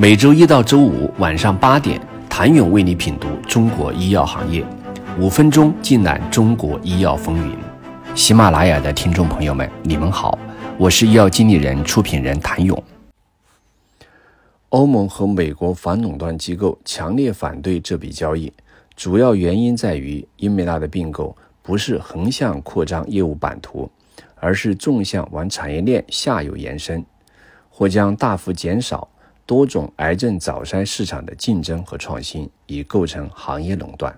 每周一到周五晚上八点，谭勇为你品读中国医药行业，五分钟尽览中国医药风云。喜马拉雅的听众朋友们，你们好，我是医药经理人、出品人谭勇。欧盟和美国反垄断机构强烈反对这笔交易，主要原因在于英美拉的并购不是横向扩张业务版图，而是纵向往产业链下游延伸，或将大幅减少。多种癌症早筛市场的竞争和创新已构成行业垄断，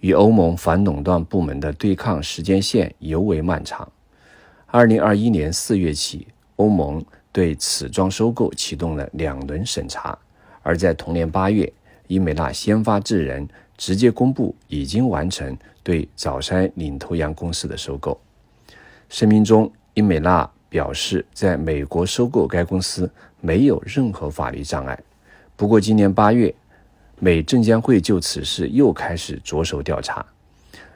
与欧盟反垄断部门的对抗时间线尤为漫长。二零二一年四月起，欧盟对此桩收购启动了两轮审查，而在同年八月，伊美纳先发制人，直接公布已经完成对早筛领头羊公司的收购。声明中，伊美纳表示，在美国收购该公司。没有任何法律障碍。不过，今年八月，美证监会就此事又开始着手调查。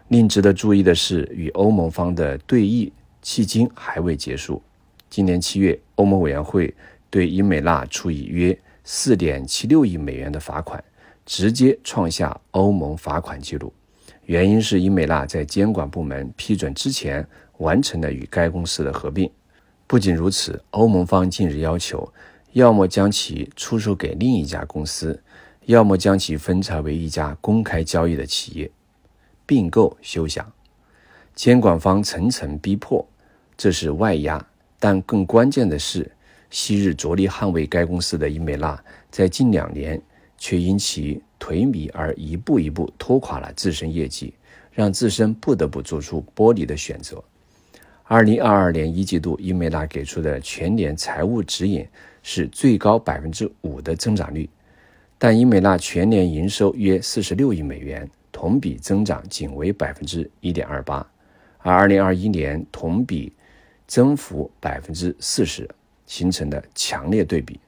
另值得注意的是，与欧盟方的对弈迄今还未结束。今年七月，欧盟委员会对英美纳处以约四点七六亿美元的罚款，直接创下欧盟罚款记录。原因是英美纳在监管部门批准之前完成了与该公司的合并。不仅如此，欧盟方近日要求。要么将其出售给另一家公司，要么将其分拆为一家公开交易的企业，并购休想。监管方层层逼迫，这是外压。但更关键的是，昔日着力捍卫该公司的伊美娜，在近两年却因其颓靡而一步一步拖垮了自身业绩，让自身不得不做出剥离的选择。二零二二年一季度，英美纳给出的全年财务指引。是最高百分之五的增长率，但英美纳全年营收约四十六亿美元，同比增长仅为百分之一点二八，而二零二一年同比增幅百分之四十，形成的强烈对比。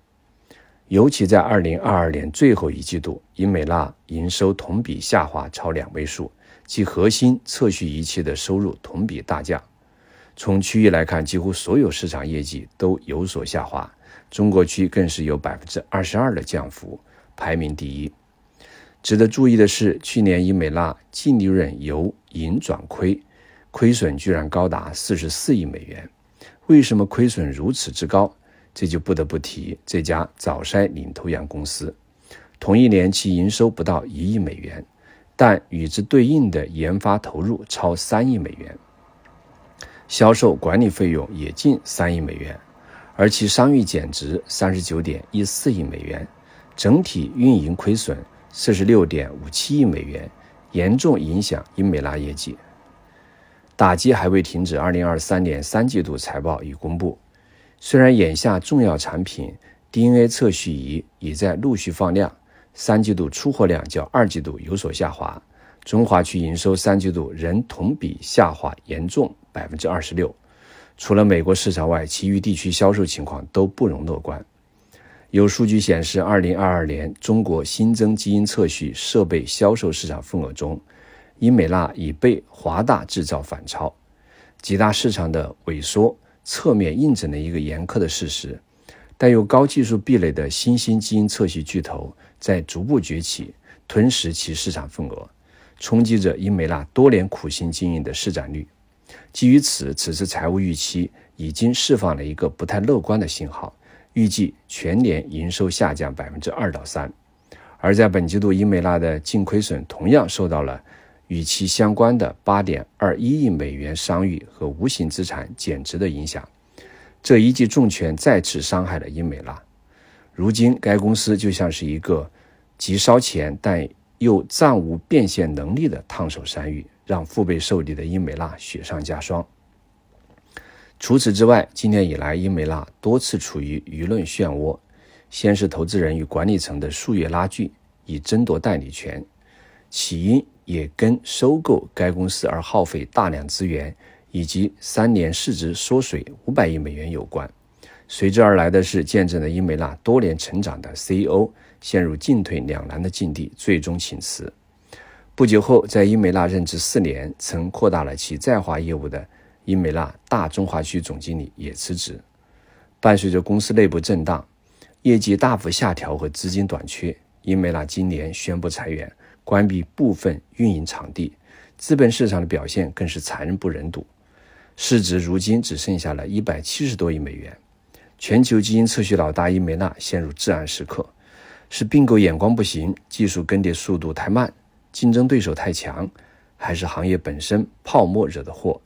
尤其在二零二二年最后一季度，英美纳营收同比下滑超两位数，其核心测序仪器的收入同比大降。从区域来看，几乎所有市场业绩都有所下滑。中国区更是有百分之二十二的降幅，排名第一。值得注意的是，去年伊美纳净利润由盈转亏，亏损居然高达四十四亿美元。为什么亏损如此之高？这就不得不提这家早筛领头羊公司。同一年，其营收不到一亿美元，但与之对应的研发投入超三亿美元，销售管理费用也近三亿美元。而其商誉减值三十九点一四亿美元，整体运营亏损四十六点五七亿美元，严重影响英美拉业绩。打击还未停止，二零二三年三季度财报已公布。虽然眼下重要产品 DNA 测序仪已在陆续放量，三季度出货量较二季度有所下滑。中华区营收三季度仍同比下滑严重百分之二十六。除了美国市场外，其余地区销售情况都不容乐观。有数据显示，二零二二年中国新增基因测序设备销售市场份额中，英美纳已被华大制造反超。几大市场的萎缩，侧面印证了一个严苛的事实：带有高技术壁垒的新兴基因测序巨头在逐步崛起，吞噬其市场份额，冲击着英美纳多年苦心经营的市占率。基于此，此次财务预期已经释放了一个不太乐观的信号，预计全年营收下降百分之二到三。而在本季度，英美纳的净亏损同样受到了与其相关的八点二一亿美元商誉和无形资产减值的影响。这一记重拳再次伤害了英美纳。如今，该公司就像是一个极烧钱但又暂无变现能力的烫手山芋。让腹背受敌的英美纳雪上加霜。除此之外，今年以来，英美纳多次处于舆论漩涡。先是投资人与管理层的数月拉锯，以争夺代理权，起因也跟收购该公司而耗费大量资源，以及三年市值缩水五百亿美元有关。随之而来的是见证了英美纳多年成长的 CEO 陷入进退两难的境地，最终请辞。不久后，在英美纳任职四年、曾扩大了其在华业务的英美纳大中华区总经理也辞职。伴随着公司内部震荡，业绩大幅下调和资金短缺，英美拉今年宣布裁员，关闭部分运营场地，资本市场的表现更是惨不忍睹，市值如今只剩下了一百七十多亿美元。全球基因测序老大英美纳陷入至暗时刻，是并购眼光不行，技术更迭速度太慢，竞争对手太强，还是行业本身泡沫惹的祸？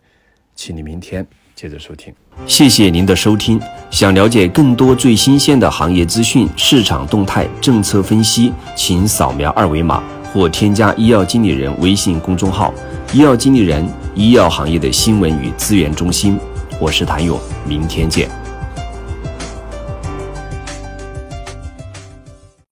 请你明天接着收听。谢谢您的收听。想了解更多最新鲜的行业资讯、市场动态、政策分析，请扫描二维码或添加医药经理人微信公众号“医药经理人”——医药行业的新闻与资源中心。我是谭勇，明天见。